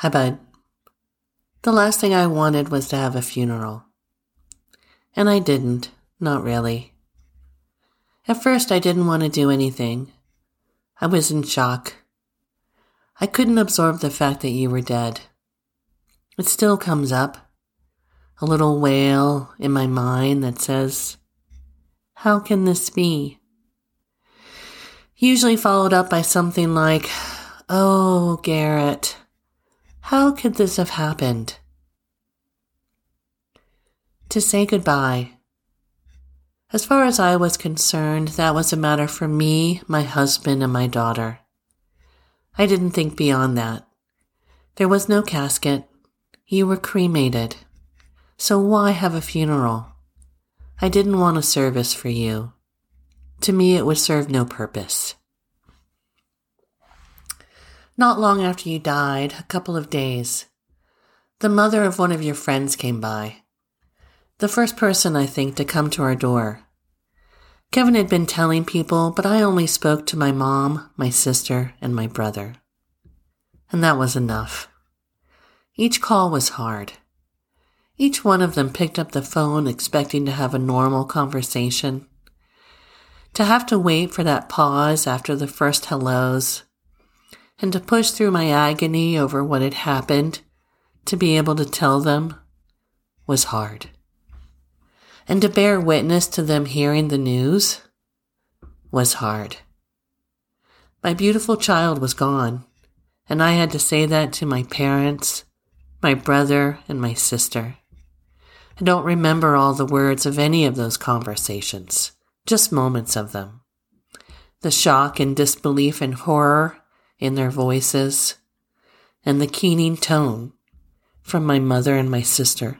Hi, bud. The last thing I wanted was to have a funeral. And I didn't, not really. At first, I didn't want to do anything. I was in shock. I couldn't absorb the fact that you were dead. It still comes up. A little wail in my mind that says, How can this be? Usually followed up by something like, Oh, Garrett, how could this have happened? To say goodbye. As far as I was concerned, that was a matter for me, my husband, and my daughter. I didn't think beyond that. There was no casket. You were cremated. So why have a funeral? I didn't want a service for you. To me, it would serve no purpose. Not long after you died, a couple of days, the mother of one of your friends came by. The first person, I think, to come to our door. Kevin had been telling people, but I only spoke to my mom, my sister, and my brother. And that was enough. Each call was hard. Each one of them picked up the phone expecting to have a normal conversation. To have to wait for that pause after the first hellos, and to push through my agony over what had happened to be able to tell them was hard and to bear witness to them hearing the news was hard. My beautiful child was gone, and I had to say that to my parents, my brother, and my sister. I don't remember all the words of any of those conversations, just moments of them. The shock and disbelief and horror in their voices, and the keening tone from my mother and my sister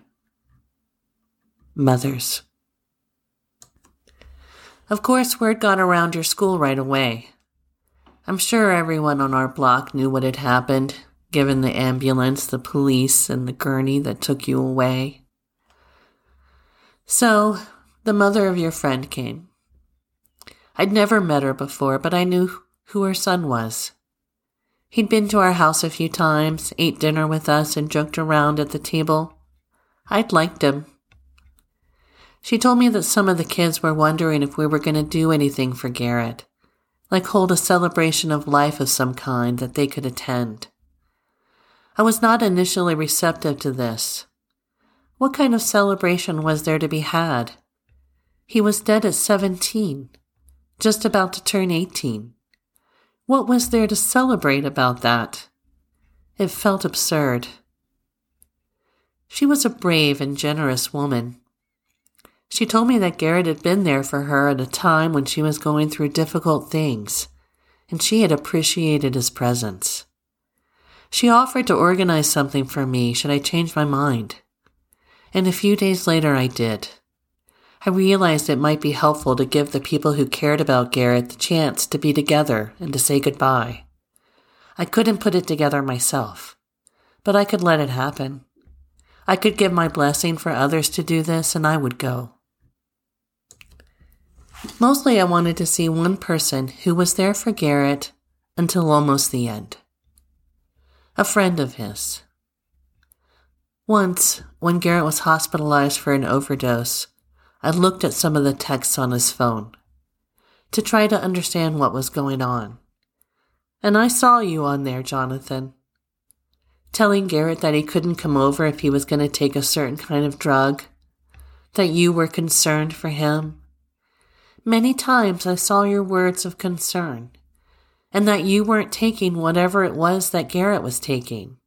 mothers. Of course, word got around your school right away. I'm sure everyone on our block knew what had happened, given the ambulance, the police, and the gurney that took you away. So, the mother of your friend came. I'd never met her before, but I knew who her son was. He'd been to our house a few times, ate dinner with us, and joked around at the table. I'd liked him. She told me that some of the kids were wondering if we were going to do anything for Garrett, like hold a celebration of life of some kind that they could attend. I was not initially receptive to this. What kind of celebration was there to be had? He was dead at 17, just about to turn 18. What was there to celebrate about that? It felt absurd. She was a brave and generous woman. She told me that Garrett had been there for her at a time when she was going through difficult things, and she had appreciated his presence. She offered to organize something for me should I change my mind. And a few days later, I did. I realized it might be helpful to give the people who cared about Garrett the chance to be together and to say goodbye. I couldn't put it together myself, but I could let it happen. I could give my blessing for others to do this, and I would go. Mostly, I wanted to see one person who was there for Garrett until almost the end. A friend of his. Once, when Garrett was hospitalized for an overdose, I looked at some of the texts on his phone to try to understand what was going on. And I saw you on there, Jonathan, telling Garrett that he couldn't come over if he was going to take a certain kind of drug, that you were concerned for him, Many times I saw your words of concern, and that you weren't taking whatever it was that Garrett was taking.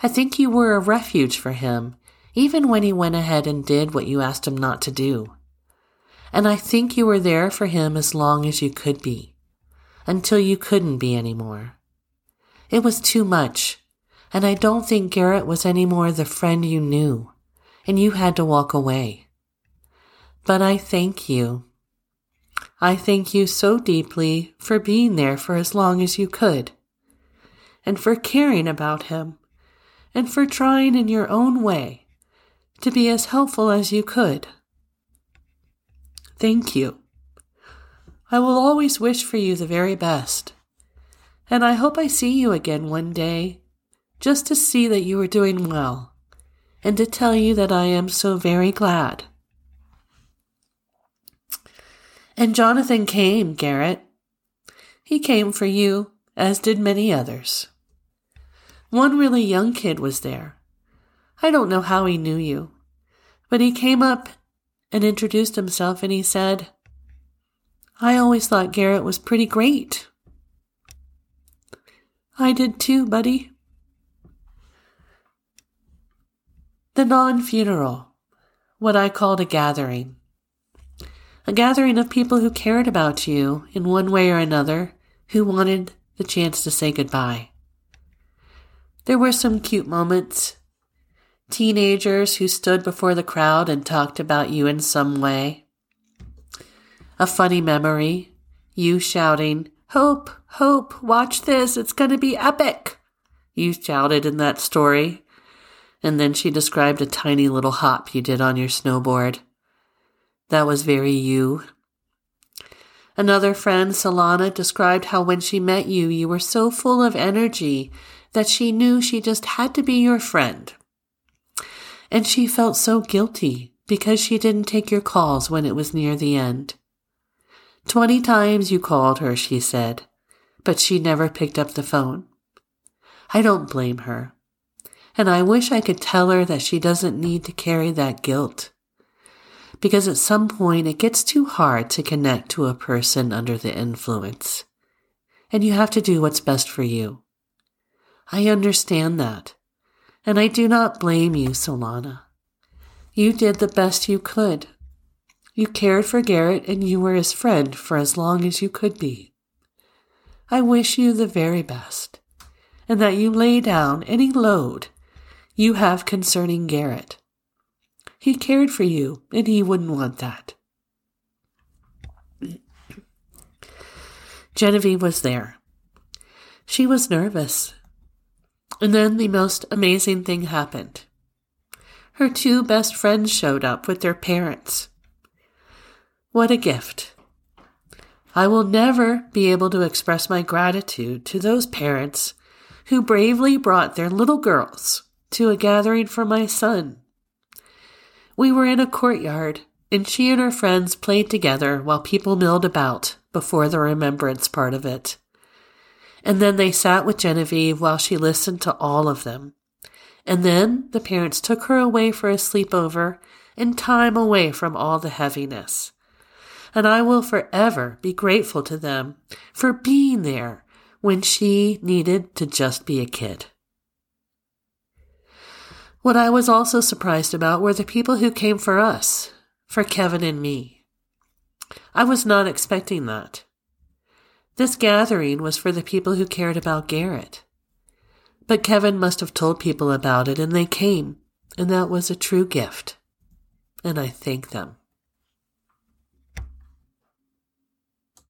I think you were a refuge for him, even when he went ahead and did what you asked him not to do. And I think you were there for him as long as you could be, until you couldn't be anymore. It was too much, and I don't think Garrett was any more the friend you knew, and you had to walk away. But I thank you I thank you so deeply for being there for as long as you could, and for caring about him, and for trying in your own way to be as helpful as you could. Thank you. I will always wish for you the very best, and I hope I see you again one day just to see that you are doing well and to tell you that I am so very glad. And Jonathan came, Garrett. He came for you, as did many others. One really young kid was there. I don't know how he knew you, but he came up and introduced himself and he said, I always thought Garrett was pretty great. I did too, buddy. The non funeral, what I called a gathering. A gathering of people who cared about you in one way or another, who wanted the chance to say goodbye. There were some cute moments. Teenagers who stood before the crowd and talked about you in some way. A funny memory. You shouting, Hope, Hope, watch this, it's going to be epic. You shouted in that story. And then she described a tiny little hop you did on your snowboard. That was very you. Another friend, Solana, described how when she met you, you were so full of energy that she knew she just had to be your friend. And she felt so guilty because she didn't take your calls when it was near the end. Twenty times you called her, she said, but she never picked up the phone. I don't blame her. And I wish I could tell her that she doesn't need to carry that guilt. Because at some point it gets too hard to connect to a person under the influence. And you have to do what's best for you. I understand that. And I do not blame you, Solana. You did the best you could. You cared for Garrett and you were his friend for as long as you could be. I wish you the very best, and that you lay down any load you have concerning Garrett. He cared for you, and he wouldn't want that. Genevieve was there. She was nervous and then the most amazing thing happened. Her two best friends showed up with their parents. What a gift. I will never be able to express my gratitude to those parents who bravely brought their little girls to a gathering for my son. We were in a courtyard, and she and her friends played together while people milled about before the remembrance part of it and then they sat with Genevieve while she listened to all of them. And then the parents took her away for a sleepover and time away from all the heaviness. And I will forever be grateful to them for being there when she needed to just be a kid. What I was also surprised about were the people who came for us, for Kevin and me. I was not expecting that. This gathering was for the people who cared about Garrett. But Kevin must have told people about it and they came, and that was a true gift. And I thank them.